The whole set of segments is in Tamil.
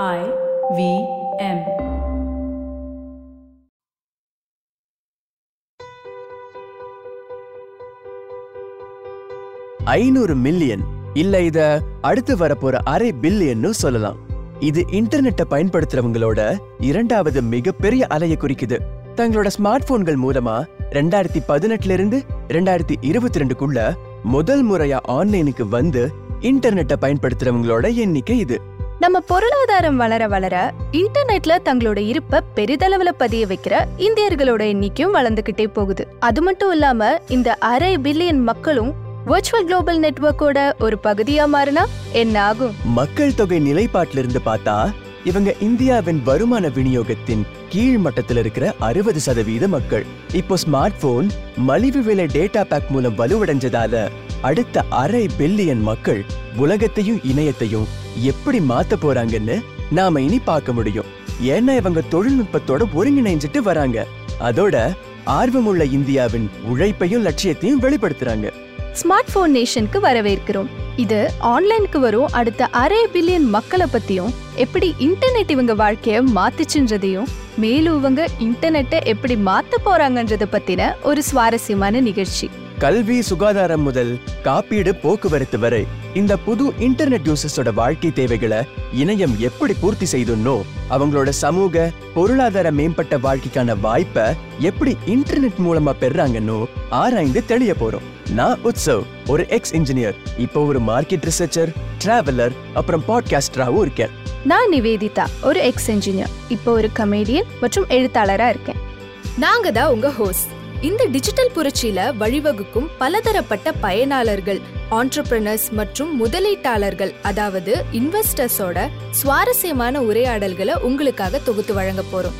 I V M. ஐநூறு மில்லியன் இல்ல இத அடுத்து வரப்போற அரை பில்லியன்னு சொல்லலாம். இது இன்டர்நெட்டை பயன்படுத்துறவங்களோட இரண்டாவது மிகப்பெரிய அலையை குறிக்குது. தங்களோட ஸ்மார்ட் போன்கள் மூலமா ரெண்டாயிரத்தி பதினெட்டுல இருந்து ரெண்டாயிரத்தி இருபத்தி ரெண்டுக்குள்ள முதல் முறையா ஆன்லைனுக்கு வந்து இன்டர்நெட்டை பயன்படுத்துறவங்களோட எண்ணிக்கை இது. நம்ம பொருளாதாரம் வளர வளர இன்டர்நெட்ல தங்களோட இருப்ப பெரிதளவுல பதிய வைக்கிற இந்தியர்களோட எண்ணிக்கையும் வளர்ந்துகிட்டே போகுது. அது மட்டும் இல்லாம இந்த அரை பில்லியன் மக்களும் வர்ச்சுவல் குளோபல் நெட்வொர்க்கோட ஒரு பகுதியா மாறினா என்ன ஆகும்? மக்கள் தொகை நிலைப்பாட்டில இருந்து பார்த்தா இவங்க இந்தியாவின் வருமான விநியோகத்தின் கீழ் மட்டத்தில் இருக்கிற அறுபது சதவீத மக்கள். இப்போ ஸ்மார்ட் போன் மலிவு விலை டேட்டா பேக் மூலம் வலுவடைஞ்சதால அடுத்த அரை பில்லியன் மக்கள் உலகத்தையும் இணையத்தையும் எப்படி மாத்த போறாங்கன்னு நாம இனி பார்க்க முடியும். ஏன்னா இவங்க தொழில்நுட்பத்தோட ஒருங்கிணைஞ்சிட்டு வராங்க. அதோட ஆர்வமுள்ள இந்தியாவின் உழைப்பையும் லட்சியத்தையும் வெளிப்படுத்துறாங்க. ஸ்மார்ட் போன் நேஷனுக்கு வரவேற்கிறோம். இது ஆன்லைனுக்கு வரும். அடுத்த அரை பில்லியன் மக்களை பத்தியும் எப்படி இன்டர்நெட் இவங்க வாழ்க்கைய மாத்துச்சுன்றதையும் மேலும் இவங்க இன்டர்நெட்டை எப்படி மாத்த போறாங்கன்றத பத்தின ஒரு சுவாரஸ்யமான நிகழ்ச்சி. கல்வி சுகாதாரம் முதல் காப்பீடு போக்குவரத்து வரை இந்த புது இன்டர்நெட் யூசர்ஸோட வாழ்க்கை தேவைகளை இணையம் எப்படி பூர்த்தி செய்துன்னோ அவங்களோட சமூக பொருளாதார மேம்பட்ட வாழ்க்கைக்கான வாய்ப்பை எப்படி இன்டர்நெட் மூலமா பெறாங்கன்னு ஆராய்ந்து தெளிய போறோம். நான் உத்சவ் ஒரு எக்ஸ் இன்ஜினியர் இப்போ ஒரு மார்க்கெட் ரிசர்ச்சர் டிராவலர் அப்புறம் பாட்காஸ்டராகவும் இருக்கேன். நான் நிவேதிதா ஒரு எக்ஸ் இன்ஜினியர் இப்போ ஒரு கமேடியன் மற்றும் எழுத்தாளரா இருக்கேன். நாங்க தான் உங்க ஹோஸ்ட் இந்த டிஜிட்டல் புரட்சியில வழிவகுக்கும் பலதரப்பட்ட பயனாளர்கள் ஆண்டர்பிரினர்ஸ் மற்றும் முதலீட்டாளர்கள் அதாவது இன்வெஸ்டர்ஸோட சுவாரஸ்யமான உரையாடல்களை உங்களுக்காக தொகுத்து வழங்க போறோம்.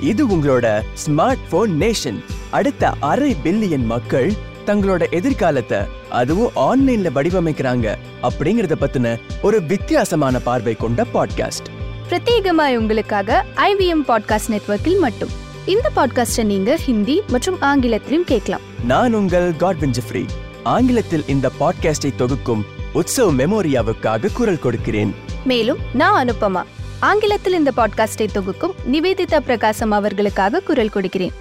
இது உங்களோட ஸ்மார்ட் போன் நேஷன் அடுத்த அரை பில்லியன் மக்கள் தங்களோட எதிர்காலத்தை அதுவும் ஆன்லைன்ல வடிவமைக்கிறாங்க அப்படிங்கறத பத்தின ஒரு வித்தியாசமான பார்வை கொண்ட பாட்காஸ்ட் பிரத்யேகமாய் உங்களுக்காக ஐவிஎம் பாட்காஸ்ட் நெட்வொர்க்கில் மட்டும். இந்த பாட்காஸ்டை நீங்க ஹிந்தி மற்றும் ஆங்கிலத்திலும் கேட்கலாம். நான் உங்கள் காட்வின் ஜெஃப்ரி. ஆங்கிலத்தில் இந்த பாட்காஸ்டை தொகுக்கும் உற்சவ் மெமோரியாவுக்காக குரல் கொடுக்கிறேன். மேலும் நான் அனுப்பமா. ஆங்கிலத்தில் இந்த பாட்காஸ்டை தொகுக்கும் நிவேதிதா பிரகாசம் அவர்களுக்காக குரல் கொடுக்கிறேன்.